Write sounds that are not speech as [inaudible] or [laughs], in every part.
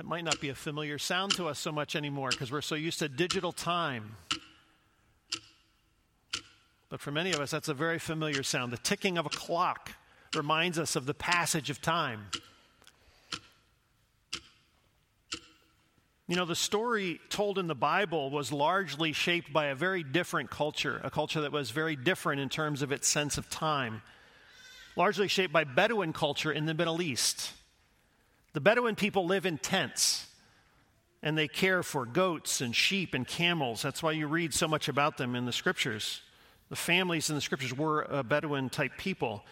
That might not be a familiar sound to us so much anymore because we're so used to digital time. But for many of us, that's a very familiar sound. The ticking of a clock reminds us of the passage of time. You know, the story told in the Bible was largely shaped by a very different culture, a culture that was very different in terms of its sense of time, largely shaped by Bedouin culture in the Middle East. The Bedouin people live in tents and they care for goats and sheep and camels. That's why you read so much about them in the scriptures. The families in the scriptures were a Bedouin type people.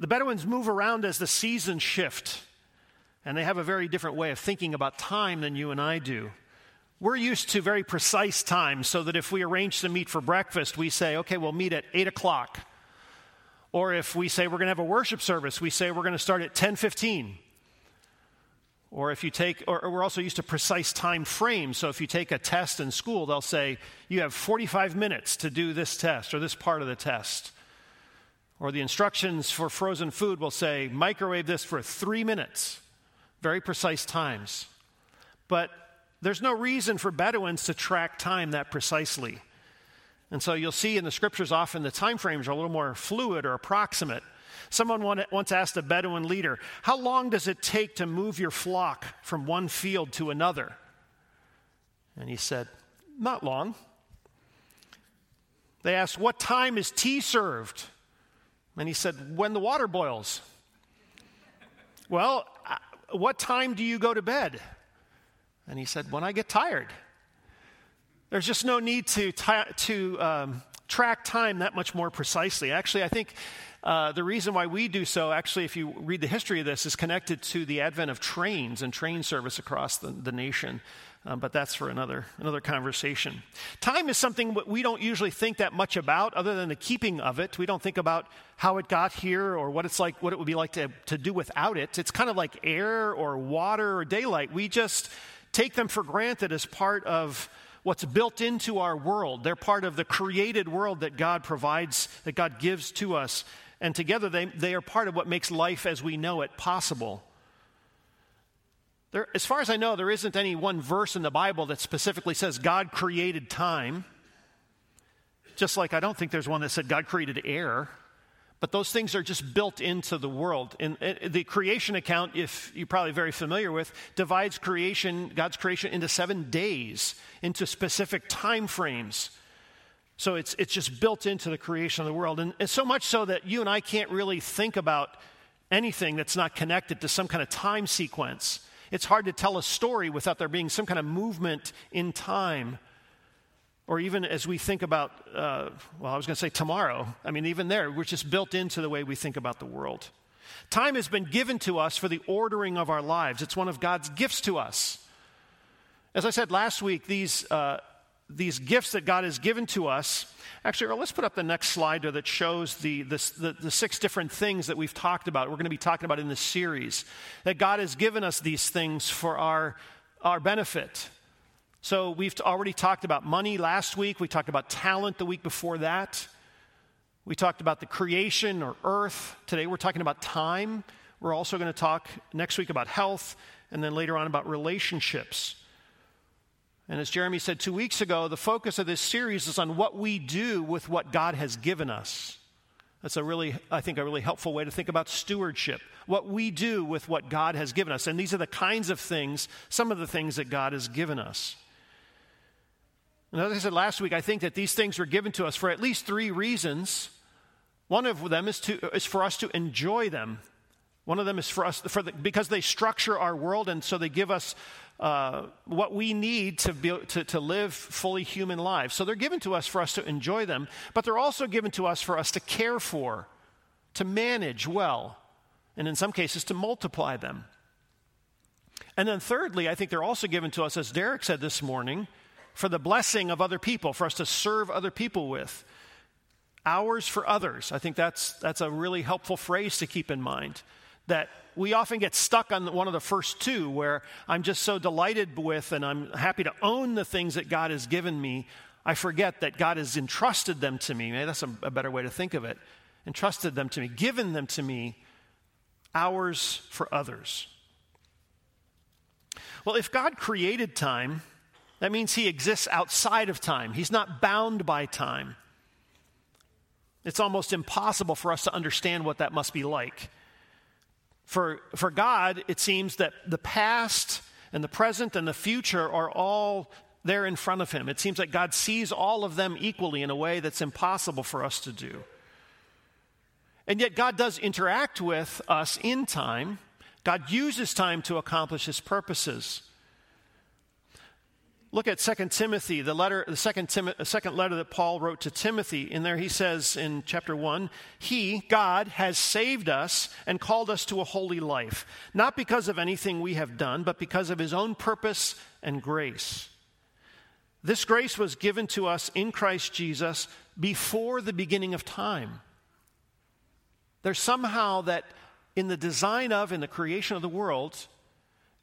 The Bedouins move around as the seasons shift, and they have a very different way of thinking about time than you and I do. We're used to very precise times, so that if we arrange to meet for breakfast, we say, okay, we'll meet at 8 o'clock. Or if we say we're going to have a worship service, we say we're going to start at 10:15. Or if you take, or, we're also used to precise time frames. So if you take a test in school, they'll say you have 45 minutes to do this test or this part of the test. Or the instructions for frozen food will say microwave this for three minutes. Very precise times. But there's no reason for Bedouins to track time that precisely. And so you'll see in the scriptures often the time frames are a little more fluid or approximate. Someone once asked a Bedouin leader, How long does it take to move your flock from one field to another? And he said, Not long. They asked, What time is tea served? And he said, When the water boils. well, what time do you go to bed? And he said, When I get tired. There's just no need to, t- to um, track time that much more precisely. Actually, I think uh, the reason why we do so, actually, if you read the history of this, is connected to the advent of trains and train service across the, the nation. Um, but that's for another, another conversation. Time is something we don't usually think that much about, other than the keeping of it. We don't think about how it got here or what it's like, what it would be like to, to do without it. It's kind of like air or water or daylight. We just take them for granted as part of what's built into our world. They're part of the created world that God provides, that God gives to us and together they, they are part of what makes life as we know it possible. There, as far as I know, there isn't any one verse in the Bible that specifically says God created time. Just like I don't think there's one that said God created air. But those things are just built into the world. And uh, the creation account, if you're probably very familiar with, divides creation, God's creation, into seven days, into specific time frames. So it's, it's just built into the creation of the world. And, and so much so that you and I can't really think about anything that's not connected to some kind of time sequence. It's hard to tell a story without there being some kind of movement in time. Or even as we think about, uh, well, I was going to say tomorrow. I mean, even there, we're just built into the way we think about the world. Time has been given to us for the ordering of our lives, it's one of God's gifts to us. As I said last week, these. Uh, these gifts that God has given to us. Actually, let's put up the next slide that shows the, the, the, the, six different things that we've talked about, we're going to be talking about in this series. That God has given us these things for our, our benefit. So we've already talked about money last week, we talked about talent the week before that. We talked about the creation or earth. Today we're talking about time. We're also going to talk next week about health, and then later on about relationships. And as Jeremy said two weeks ago, the focus of this series is on what we do with what God has given us. That's a really, I think, a really helpful way to think about stewardship. What we do with what God has given us. And these are the kinds of things, some of the things that God has given us. And as I said last week, I think that these things were given to us for at least three reasons. One of them is, to, is for us to enjoy them. One of them is for us, for the, because they structure our world, and so they give us uh, what we need to, be, to, to live fully human lives. So they're given to us for us to enjoy them, but they're also given to us for us to care for, to manage well, and in some cases to multiply them. And then, thirdly, I think they're also given to us, as Derek said this morning, for the blessing of other people, for us to serve other people with. Ours for others. I think that's, that's a really helpful phrase to keep in mind that we often get stuck on one of the first two where I'm just so delighted with and I'm happy to own the things that God has given me. I forget that God has entrusted them to me. Maybe that's a, a better way to think of it. Entrusted them to me, given them to me, ours for others. Well, if God created time, that means he exists outside of time. He's not bound by time. It's almost impossible for us to understand what that must be like. For, for God, it seems that the past and the present and the future are all there in front of him. It seems like God sees all of them equally in a way that's impossible for us to do. And yet, God does interact with us in time. God uses time to accomplish his purposes. Look at 2 Timothy, the letter, the second, Tim, second letter that Paul wrote to Timothy. In there he says in chapter 1, He, God, has saved us and called us to a holy life, not because of anything we have done, but because of His own purpose and grace. This grace was given to us in Christ Jesus before the beginning of time. There's somehow that in the design of, in the creation of the world,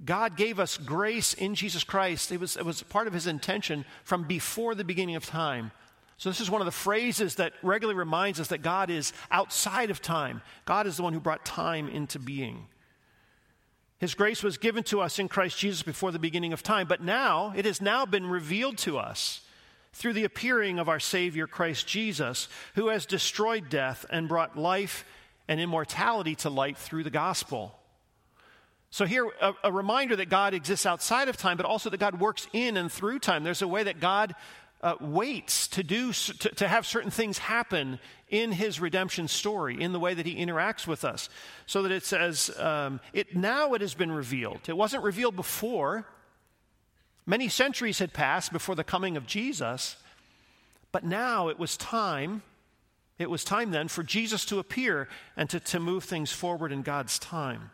God gave us grace in Jesus Christ. It was, it was part of his intention from before the beginning of time. So, this is one of the phrases that regularly reminds us that God is outside of time. God is the one who brought time into being. His grace was given to us in Christ Jesus before the beginning of time, but now it has now been revealed to us through the appearing of our Savior Christ Jesus, who has destroyed death and brought life and immortality to light through the gospel. So, here, a, a, reminder that God exists outside of time, but also that God works in and through time. There's a way that God uh, waits to, do, to, to have certain things happen in his redemption story, in the way that he interacts with us. So that it says, um, it, now it has been revealed. It wasn't revealed before. Many centuries had passed before the coming of Jesus, but now it was time. It was time then for Jesus to appear and to, to move things forward in God's time.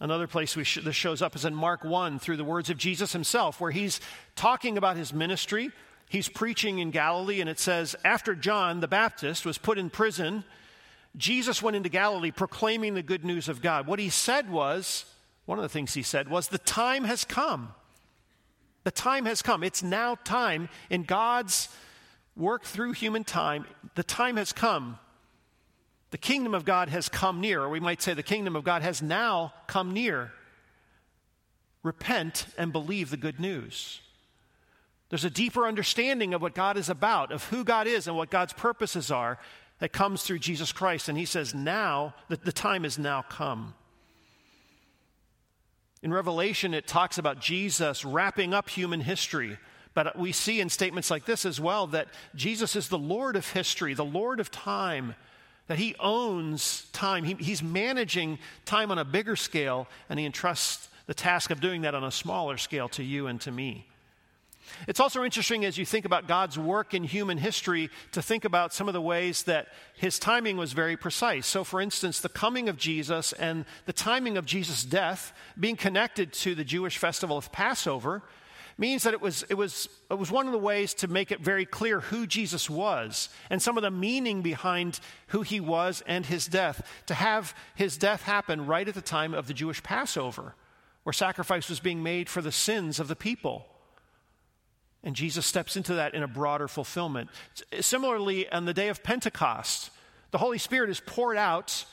Another place sh- this shows up is in Mark 1 through the words of Jesus himself, where he's talking about his ministry. He's preaching in Galilee, and it says, After John the Baptist was put in prison, Jesus went into Galilee proclaiming the good news of God. What he said was, one of the things he said was, The time has come. The time has come. It's now time in God's work through human time. The time has come the kingdom of God has come near, or we might say the kingdom of God has now come near. Repent and believe the good news. There's a deeper understanding of what God is about, of who God is and what God's purposes are that comes through Jesus Christ. And he says, now, the, the time is now come. In Revelation, it talks about Jesus wrapping up human history. But we see in statements like this as well that Jesus is the Lord of history, the Lord of time that he owns time. He, he's managing time on a bigger scale, and he entrusts the task of doing that on a smaller scale to you and to me. It's also interesting as you think about God's work in human history to think about some of the ways that his timing was very precise. So, for instance, the coming of Jesus and the timing of Jesus' death being connected to the Jewish festival of Passover means that it was, it, was, it was one of the ways to make it very clear who Jesus was and some of the meaning behind who he was and his death. To have his death happen right at the time of the Jewish Passover, where sacrifice was being made for the sins of the people. And Jesus steps into that in a broader fulfillment. Similarly, on the day of Pentecost, the Holy Spirit is poured out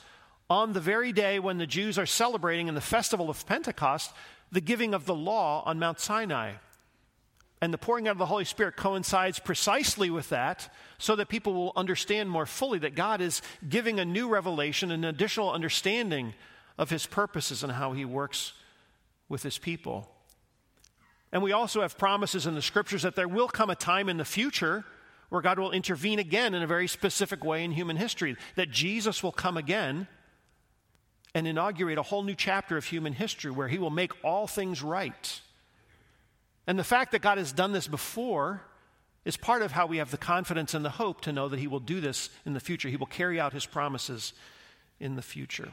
on the very day when the Jews are celebrating in the festival of Pentecost the giving of the law on Mount Sinai. And the pouring out of the Holy Spirit coincides precisely with that so that people will understand more fully that God is giving a new revelation, an additional understanding of his purposes and how he works with his people. And we also have promises in the scriptures that there will come a time in the future where God will intervene again in a very specific way in human history, that Jesus will come again and inaugurate a whole new chapter of human history where he will make all things right. And the fact that God has done this before is part of how we have the confidence and the hope to know that He will do this in the future. He will carry out His promises in the future.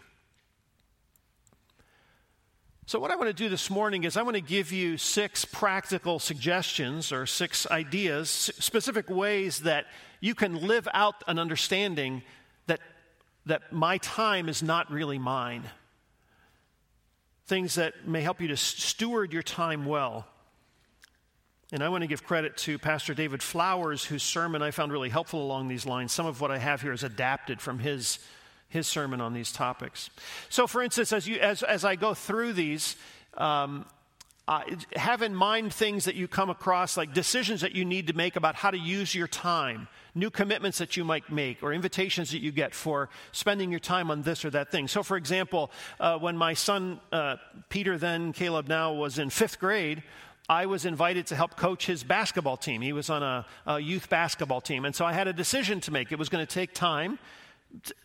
So, what I want to do this morning is I want to give you six practical suggestions or six ideas, specific ways that you can live out an understanding that, that my time is not really mine. Things that may help you to steward your time well. And I want to give credit to Pastor David Flowers, whose sermon I found really helpful along these lines. Some of what I have here is adapted from his his sermon on these topics. So, for instance, as, you, as, as I go through these, um, uh, have in mind things that you come across, like decisions that you need to make about how to use your time, new commitments that you might make, or invitations that you get for spending your time on this or that thing. So, for example, uh, when my son, uh, Peter, then Caleb now, was in fifth grade, I was invited to help coach his basketball team. He was on a, a youth basketball team. And so I had a decision to make. It was going to take time,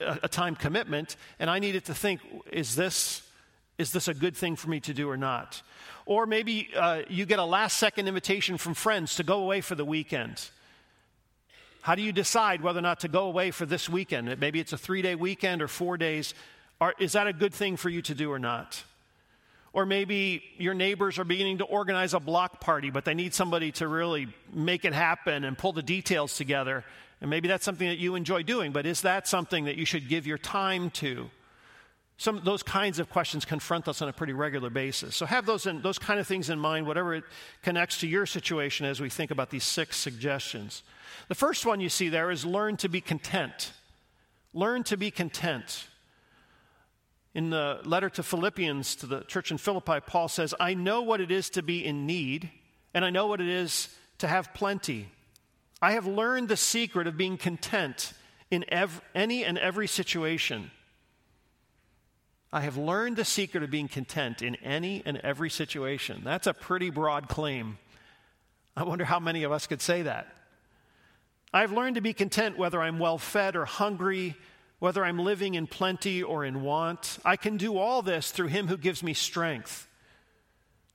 a, time commitment, and I needed to think is this, is this a good thing for me to do or not? Or maybe uh, you get a last second invitation from friends to go away for the weekend. How do you decide whether or not to go away for this weekend? Maybe it's a three day weekend or four days. Are, is that a good thing for you to do or not? Or maybe your neighbors are beginning to organize a block party, but they need somebody to really make it happen and pull the details together. And maybe that's something that you enjoy doing, but is that something that you should give your time to? Some those kinds of questions confront us on a pretty regular basis. So have those in, those kind of things in mind, whatever it connects to your situation as we think about these six suggestions. The first one you see there is learn to be content. Learn to be content. In the letter to Philippians, to the church in Philippi, Paul says, I know what it is to be in need, and I know what it is to have plenty. I have learned the secret of being content in ev- any and every situation. I have learned the secret of being content in any and every situation. That's a pretty broad claim. I wonder how many of us could say that. I've learned to be content whether I'm well fed or hungry, whether I'm living in plenty or in want. I can do all this through him who gives me strength.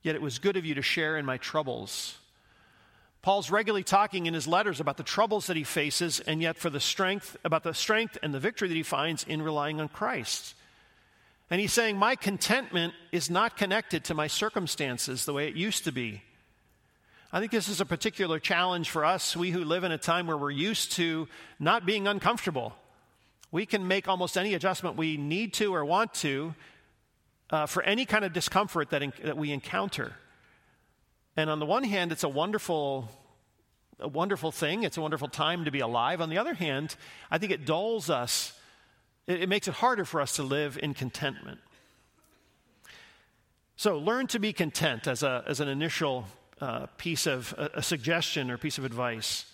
Yet it was good of you to share in my troubles. Paul's regularly talking in his letters about the troubles that he faces, and yet for the strength, about the strength and the victory that he finds in relying on Christ. And he's saying, My contentment is not connected to my circumstances the way it used to be. I think this is a particular challenge for us, we who live in a time where we're used to not being uncomfortable. We can make almost any adjustment we need to or want to uh, for any kind of discomfort that, in, that we encounter. And on the one hand, it's a wonderful, a wonderful thing. It's a wonderful time to be alive. On the other hand, I think it dulls us it, it makes it harder for us to live in contentment. So, learn to be content as, a, as an initial uh, piece of a, a, suggestion or piece of advice.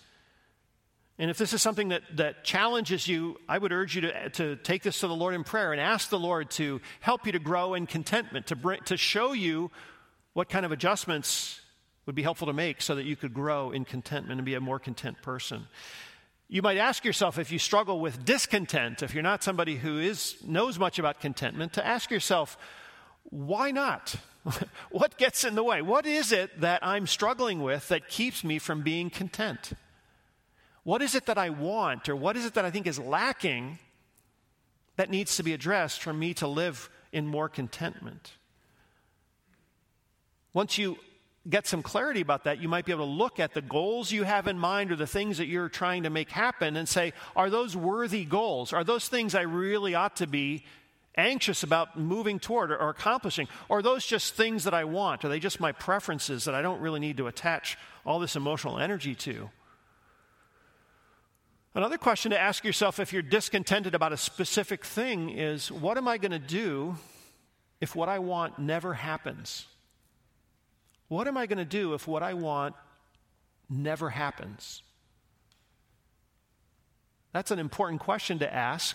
And if this is something that, that challenges you, I would urge you to, to take this to the Lord in prayer and ask the Lord to help you to grow in contentment, to, bring, to show you what kind of adjustments would be helpful to make so that you could grow in contentment and be a more content person. You might ask yourself if you struggle with discontent, if you're not somebody who is, knows much about contentment, to ask yourself, why not? [laughs] what gets in the way? What is it that I'm struggling with that keeps me from being content? What is it that I want, or what is it that I think is lacking that needs to be addressed for me to live in more contentment? Once you get some clarity about that, you might be able to look at the goals you have in mind or the things that you're trying to make happen and say, are those worthy goals? Are those things I really ought to be anxious about moving toward or, accomplishing? Or are those just things that I want? Are they just my preferences that I don't really need to attach all this emotional energy to? Another question to ask yourself if you're discontented about a specific thing is what am I going to do if what I want never happens? What am I going to do if what I want never happens? That's an important question to ask,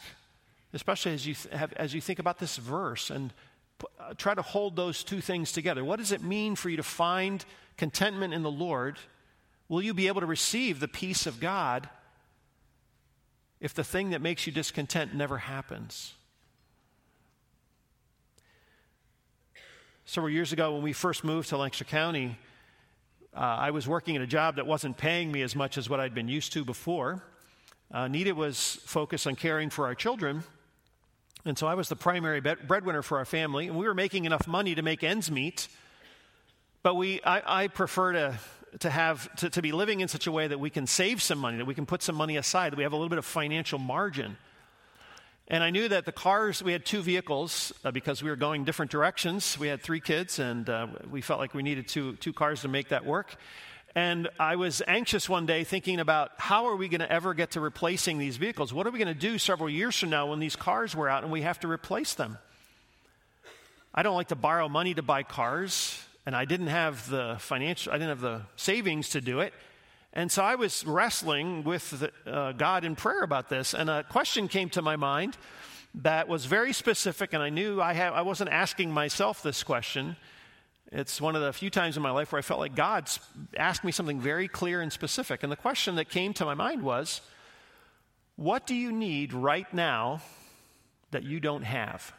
especially as you, th- have, as you think about this verse and p- uh, try to hold those two things together. What does it mean for you to find contentment in the Lord? Will you be able to receive the peace of God if the thing that makes you discontent never happens? Several years ago, when we first moved to Lancaster County, uh, I was working at a job that wasn't paying me as much as what I'd been used to before. Uh, Nita was focused on caring for our children, and so I was the primary breadwinner for our family, and we were making enough money to make ends meet. But we, I, I prefer to, to, have, to, to be living in such a way that we can save some money, that we can put some money aside, that we have a little bit of financial margin. And I knew that the cars, we had two vehicles uh, because we were going different directions. We had three kids, and uh, we felt like we needed two, two cars to make that work. And I was anxious one day thinking about how are we going to ever get to replacing these vehicles? What are we going to do several years from now when these cars wear out and we have to replace them? I don't like to borrow money to buy cars, and I didn't have the financial, I didn't have the savings to do it. And so I was wrestling with the, uh, God in prayer about this, and a question came to my mind that was very specific, and I knew I, have, I wasn't asking myself this question. It's one of the few times in my life where I felt like God asked me something very clear and specific. And the question that came to my mind was, What do you need right now that you don't have?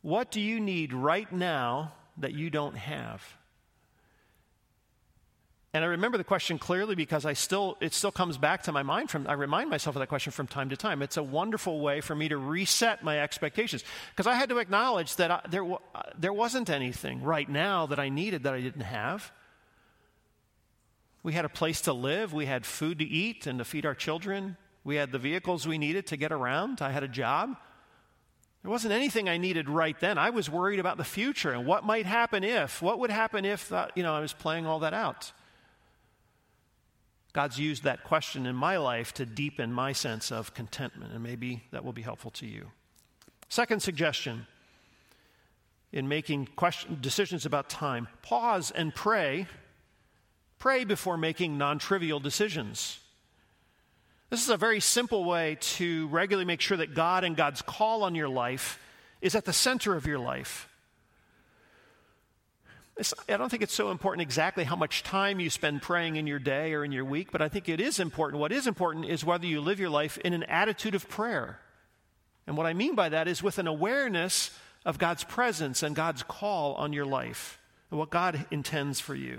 What do you need right now that you don't have? And I remember the question clearly because I still, it still comes back to my mind from, I remind myself of that question from time to time. It's a wonderful way for me to reset my expectations. Because I had to acknowledge that I, there, there wasn't anything right now that I needed that I didn't have. We had a place to live, we had food to eat and to feed our children, we had the vehicles we needed to get around, I had a job. There wasn't anything I needed right then. I was worried about the future and what might happen if. What would happen if, uh, you know, I was playing all that out. God's used that question in my life to deepen my sense of contentment, and maybe that will be helpful to you. Second suggestion in making question, decisions about time pause and pray. Pray before making non trivial decisions. This is a very simple way to regularly make sure that God and God's call on your life is at the center of your life. It's, I don't think it's so important exactly how much time you spend praying in your day or in your week, but I think it is important. What is important is whether you live your life in an attitude of prayer. And what I mean by that is with an awareness of God's presence and God's call on your life and what God intends for you.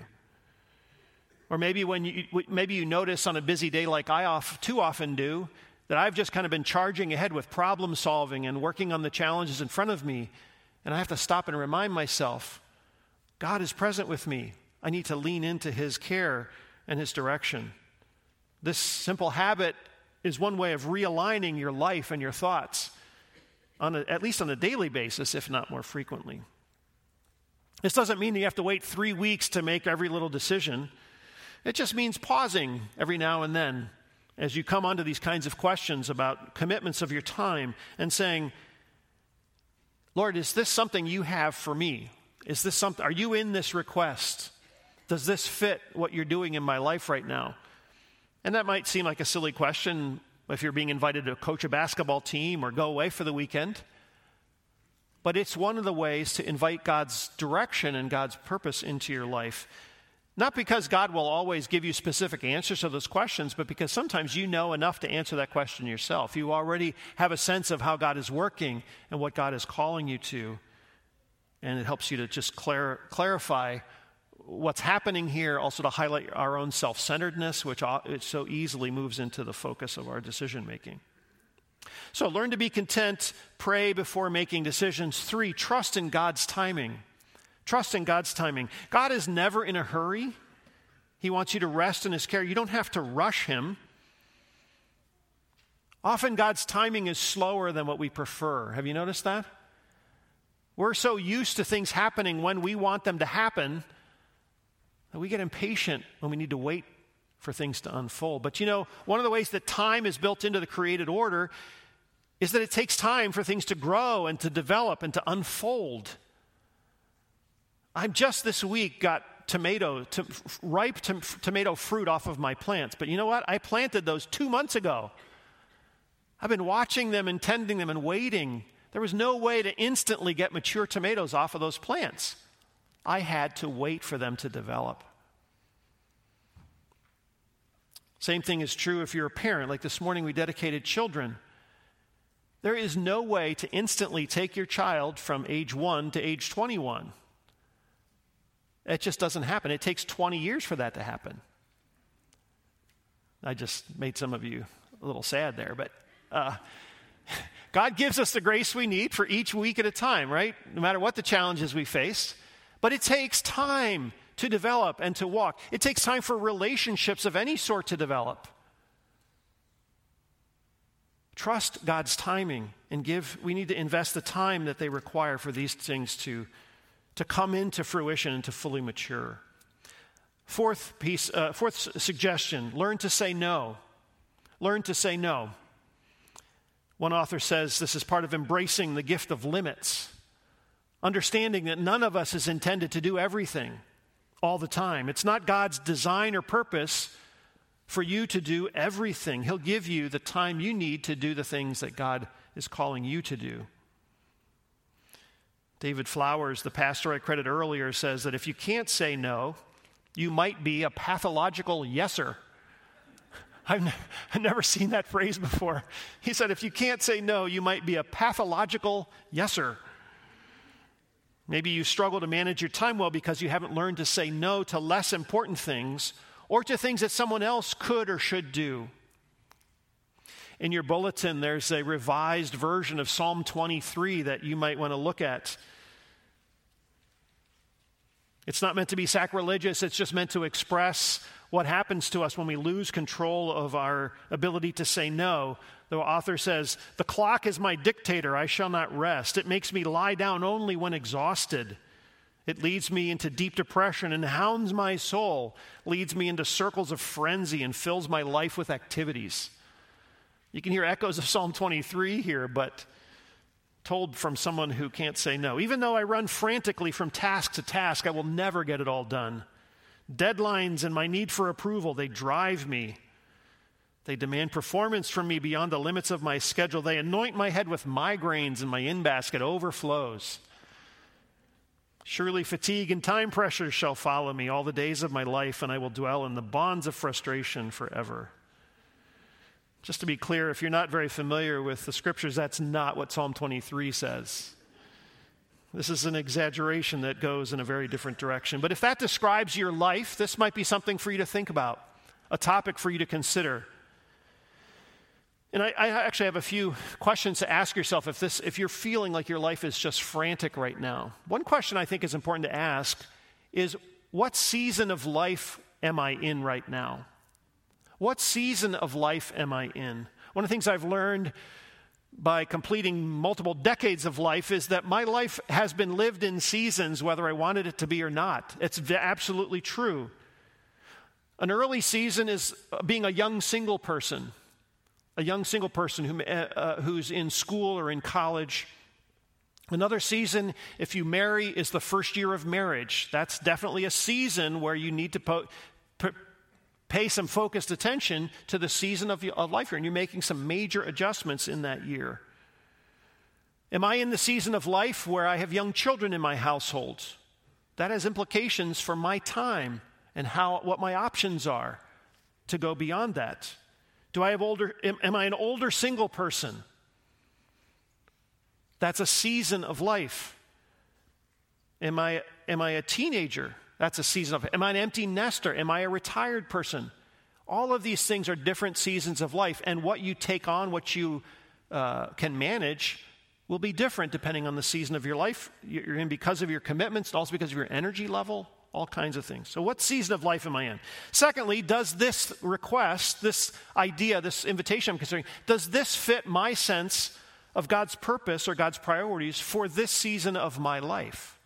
Or maybe when you maybe you notice on a busy day like I off, too often do that I've just kind of been charging ahead with problem solving and working on the challenges in front of me and I have to stop and remind myself God is present with me. I need to lean into his care and his direction. This simple habit is one way of realigning your life and your thoughts, on a, at least on a daily basis, if not more frequently. This doesn't mean you have to wait three weeks to make every little decision. It just means pausing every now and then as you come onto these kinds of questions about commitments of your time and saying, Lord, is this something you have for me? Is this something, are you in this request? Does this fit what you're doing in my life right now? And that might seem like a silly question if you're being invited to coach a basketball team or go away for the weekend. But it's one of the ways to invite God's direction and God's purpose into your life. Not because God will always give you specific answers to those questions, but because sometimes you know enough to answer that question yourself. You already have a sense of how God is working and what God is calling you to and it helps you to just clar- clarify what's happening here, also to highlight our own self centeredness, which so easily moves into the focus of our decision making. So, learn to be content, pray before making decisions. Three, trust in God's timing. Trust in God's timing. God is never in a hurry. He wants you to rest in His care. You don't have to rush Him. Often, God's timing is slower than what we prefer. Have you noticed that? We're so used to things happening when we want them to happen that we get impatient when we need to wait for things to unfold. But you know, one of the ways that time is built into the created order is that it takes time for things to grow and to develop and to unfold. I just this week got tomato, to, ripe to, tomato fruit off of my plants. But you know what? I planted those two months ago. I've been watching them and tending them and waiting there was no way to instantly get mature tomatoes off of those plants. I had to wait for them to develop. Same thing is true if you're a parent. Like this morning, we dedicated children. There is no way to instantly take your child from age 1 to age 21. It just doesn't happen. It takes 20 years for that to happen. I just made some of you a little sad there, but uh, [laughs] God gives us the grace we need for each week at a time, right? No matter what the challenges we face. But it takes time to develop and to walk. It takes time for relationships of any sort to develop. Trust God's timing and give, we need to invest the time that they require for these things to, to come into fruition and to fully mature. Fourth piece, uh, fourth suggestion learn to say no. Learn to say no. One author says this is part of embracing the gift of limits, understanding that none of us is intended to do everything all the time. It's not God's design or purpose for you to do everything. He'll give you the time you need to do the things that God is calling you to do. David Flowers, the pastor I credit earlier, says that if you can't say no, you might be a pathological yeser. [laughs] I've, ne- [laughs] I've never seen that phrase before. He said, if you can't say no, you might be a pathological yeser. Maybe you struggle to manage your time well because you haven't learned to say no to less important things or to things that someone else could or should do. In your bulletin, there's a revised version of Psalm 23 that you might want to look at. It's not meant to be sacrilegious, it's just meant to express what happens to us when we lose control of our ability to say no. The author says, The clock is my dictator, I shall not rest. It makes me lie down only when exhausted. It leads me into deep depression and hounds my soul, leads me into circles of frenzy, and fills my life with activities. You can hear echoes of Psalm 23 here, but told from someone who can't say no. Even though I run frantically from task to task, I will never get it all done. Deadlines and my need for approval, they drive me. They demand performance from me beyond the limits of my schedule. They anoint my head with migraines, and my in basket overflows. Surely fatigue and time pressure shall follow me all the days of my life, and I will dwell in the bonds of frustration forever. Just to be clear, if you're not very familiar with the scriptures, that's not what Psalm 23 says. This is an exaggeration that goes in a very different direction. But if that describes your life, this might be something for you to think about, a topic for you to consider. And I, I, actually have a few questions to ask yourself if, this, if you're feeling like your life is just frantic right now. One question I think is important to ask is what season of life am I in right now? What season of life am I in? One of the things I've learned by completing multiple decades of life is that my life has been lived in seasons, whether I wanted it to be or not. It's absolutely true. An early season is being a young single person, a young single person who, uh, uh, who's in school or in college. Another season, if you marry, is the first year of marriage. That's definitely a season where you need to po- pay some focused attention to the season of, of life here, and you're making some major adjustments in that year. Am I in the season of life where I have young children in my household? That has implications for my time and how, what my options are to go beyond that. Do I have older, am, am I an older single person? That's a season of life. Am I, am I a teenager? That's a season of. Am I an empty nester? Am I a retired person? All of these things are different seasons of life, and what you take on, what you uh, can manage, will be different depending on the season of your life you're in because of your commitments, and also because of your energy level, all kinds of things. So, what season of life am I in? Secondly, does this request, this idea, this invitation I'm considering, does this fit my sense of God's purpose or God's priorities for this season of my life?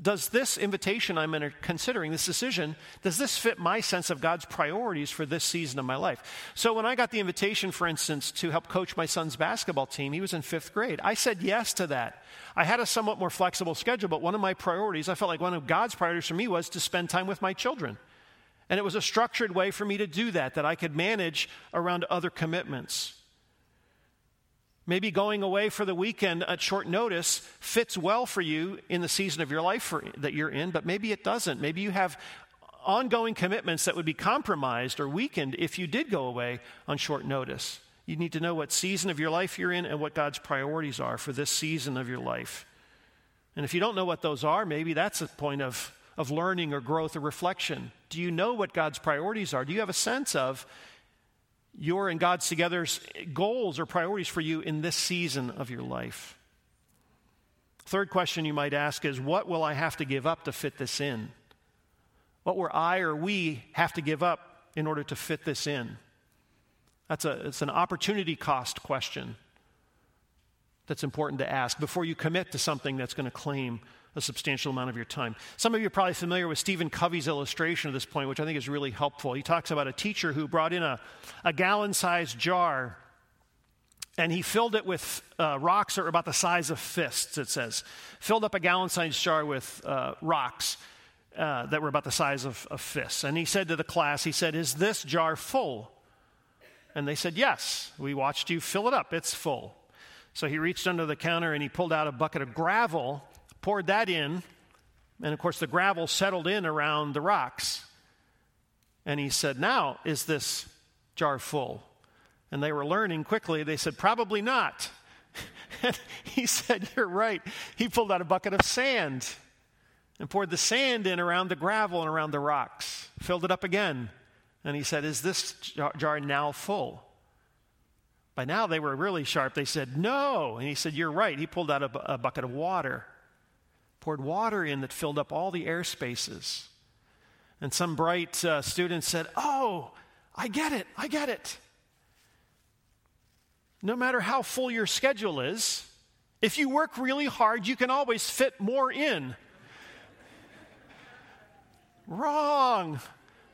Does this invitation I'm considering, this decision, does this fit my sense of God's priorities for this season of my life? So when I got the invitation, for instance, to help coach my son's basketball team, he was in fifth grade. I said yes to that. I had a somewhat more flexible schedule, but one of my priorities, I felt like one of God's priorities for me was to spend time with my children. And it was a structured way for me to do that, that I could manage around other commitments. Maybe going away for the weekend at short notice fits well for you in the season of your life for, that you're in, but maybe it doesn't. Maybe you have ongoing commitments that would be compromised or weakened if you did go away on short notice. You need to know what season of your life you're in and what God's priorities are for this season of your life. And if you don't know what those are, maybe that's a point of, of learning or growth or reflection. Do you know what God's priorities are? Do you have a sense of your and God's together's goals or priorities for you in this season of your life? Third question you might ask is what will I have to give up to fit this in? What will I or we have to give up in order to fit this in? That's a, it's an opportunity cost question. that's important to ask before you commit to something that's going to claim a substantial amount of your time. Some of you are probably familiar with Stephen Covey's illustration at this point, which I think is really helpful. He talks about a teacher who brought in a, a gallon sized jar and he filled it with uh, rocks that were about the size of fists, it says. Filled up a gallon sized jar with uh, rocks uh, that were about the size of, of fists. And he said to the class, he said, Is this jar full? And they said, Yes. We watched you fill it up. It's full. So he reached under the counter and he pulled out a bucket of gravel, poured that in, and of course the gravel settled in around the rocks. And he said, Now, is this jar full? And they were learning quickly. They said, Probably not. [laughs] and he said, You're right. He pulled out a bucket of sand and poured the sand in around the gravel and around the rocks, filled it up again. And he said, Is this jar now full? By now they were really sharp. They said, No. And he said, You're right. He pulled out a, a bucket of water, poured water in that filled up all the air spaces. And some bright uh, students said, Oh, I get it. I get it. No matter how full your schedule is, if you work really hard, you can always fit more in. Wrong.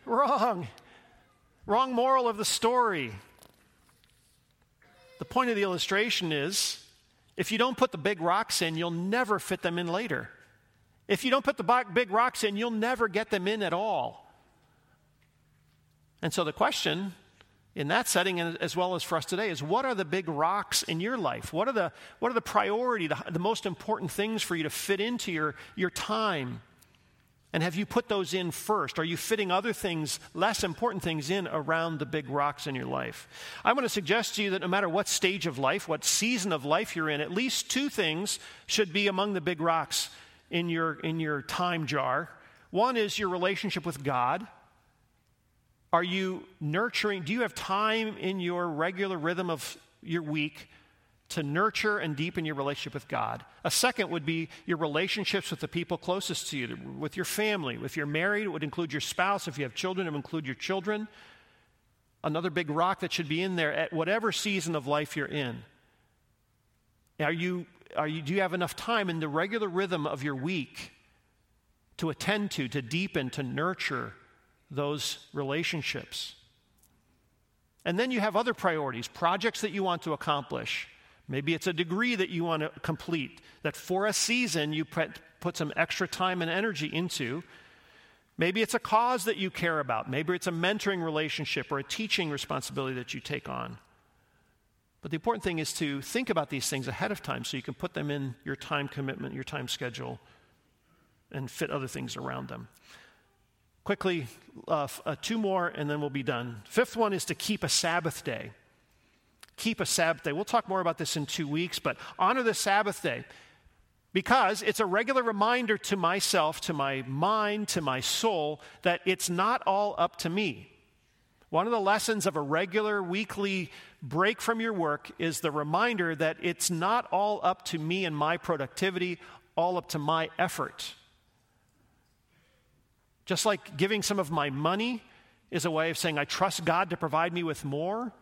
Wrong. Wrong moral of the story. The point of the illustration is if you don't put the big rocks in, you'll never fit them in later. If you don't put the big rocks in, you'll never get them in at all. And so the question in that setting, as well as for us today, is what are the big rocks in your life? What are the, what are the priority, the, the most important things for you to fit into your, your time? And have you put those in first? Are you fitting other things, less important things, in around the big rocks in your life? I want to suggest to you that no matter what stage of life, what season of life you're in, at least two things should be among the big rocks in your, in your time jar. One is your relationship with God. Are you nurturing? Do you have time in your regular rhythm of your week to nurture and deepen your relationship with God. A second would be your relationships with the people closest to you, with your family. If you're married, it would include your spouse. If you have children, it would include your children. Another big rock that should be in there at whatever season of life you're in. Are you, are you, do you have enough time in the regular rhythm of your week to attend to, to deepen, to nurture those relationships? And then you have other priorities, projects that you want to accomplish Maybe it's a degree that you want to complete, that for a season you put some extra time and energy into. Maybe it's a cause that you care about. Maybe it's a mentoring relationship or a teaching responsibility that you take on. But the important thing is to think about these things ahead of time so you can put them in your time commitment, your time schedule, and fit other things around them. Quickly, uh, uh, two more, and then we'll be done. Fifth one is to keep a Sabbath day keep a Sabbath day. We'll talk more about this in two weeks, but honor the Sabbath day because it's a regular reminder to myself, to my mind, to my soul, that it's not all up to me. One of the lessons of a regular weekly break from your work is the reminder that it's not all up to me and my productivity, all up to my effort. Just like giving some of my money is a way of saying, I trust God to provide me with more.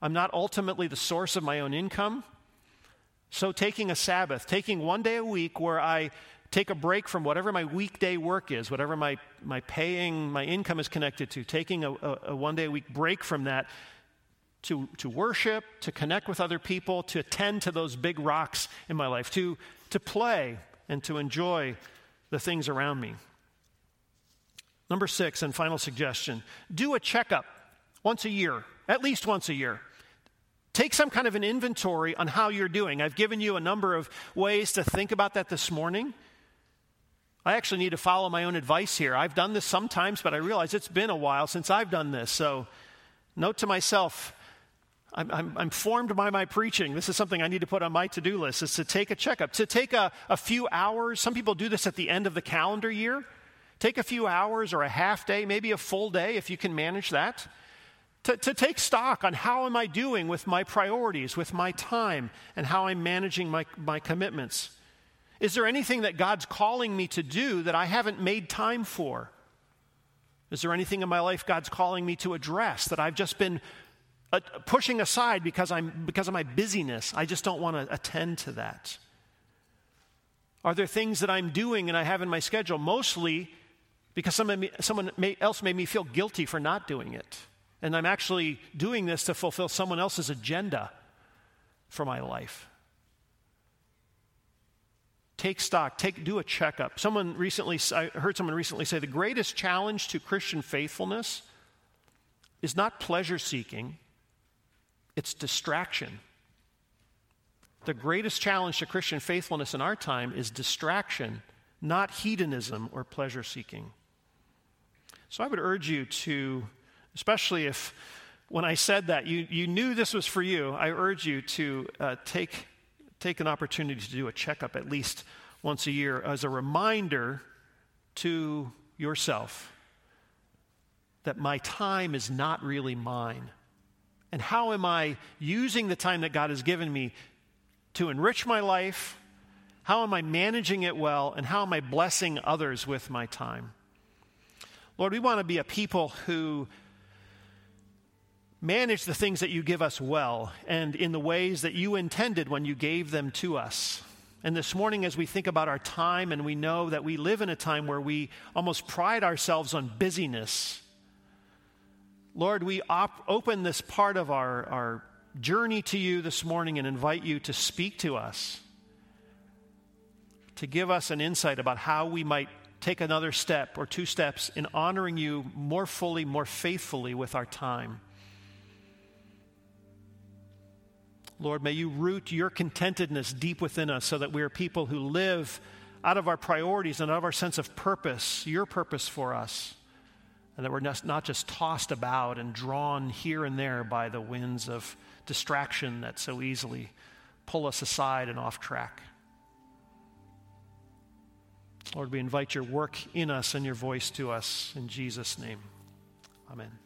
I'm not ultimately the source of my own income. So, taking a Sabbath, taking one day a week where I take a break from whatever my weekday work is, whatever my, my paying, my income is connected to, taking a, a, a one day a week break from that to, to worship, to connect with other people, to attend to those big rocks in my life, to, to play and to enjoy the things around me. Number six, and final suggestion do a checkup once a year, at least once a year. Take some kind of an inventory on how you're doing. I've given you a number of ways to think about that this morning. I actually need to follow my own advice here. I've done this sometimes, but I realize it's been a while since I've done this. So, note to myself, I'm, I'm, I'm, formed by my preaching. This is something I need to put on my to do list, is to take a checkup, to take a, a few hours. Some people do this at the end of the calendar year. Take a few hours or a half day, maybe a full day if you can manage that to, to take stock on how am I doing with my priorities, with my time, and how I'm managing my, my commitments. Is there anything that God's calling me to do that I haven't made time for? Is there anything in my life God's calling me to address that I've just been uh, pushing aside because, I'm, because of my busyness. I just don't want to attend to that. Are there things that I'm doing and I have in my schedule? Mostly because someone, someone else made me feel guilty for not doing it. And I'm actually doing this to fulfill someone else's agenda for my life. Take stock, take, do a checkup. Someone recently, I heard someone recently say the greatest challenge to Christian faithfulness is not pleasure seeking, it's distraction. The greatest challenge to Christian faithfulness in our time is distraction, not hedonism or pleasure seeking. So I would urge you to, especially if when I said that you, you knew this was for you, I urge you to uh, take, take an opportunity to do a checkup at least once a year as a reminder to yourself that my time is not really mine. And how am I using the time that God has given me to enrich my life? How am I managing it well? And how am I blessing others with my time? Lord, we want to be a people who manage the things that you give us well and in the ways that you intended when you gave them to us. And this morning, as we think about our time and we know that we live in a time where we almost pride ourselves on busyness, Lord, we op- open this part of our, our journey to you this morning and invite you to speak to us, to give us an insight about how we might take another step or two steps in honoring you more fully, more faithfully with our time. Lord, may you root your contentedness deep within us so that we are people who live out of our priorities and out of our sense of purpose, your purpose for us, and that we're not just tossed about and drawn here and there by the winds of distraction that so easily pull us aside and off track. Lord, we invite your work in us and your voice to us. In Jesus' name, amen.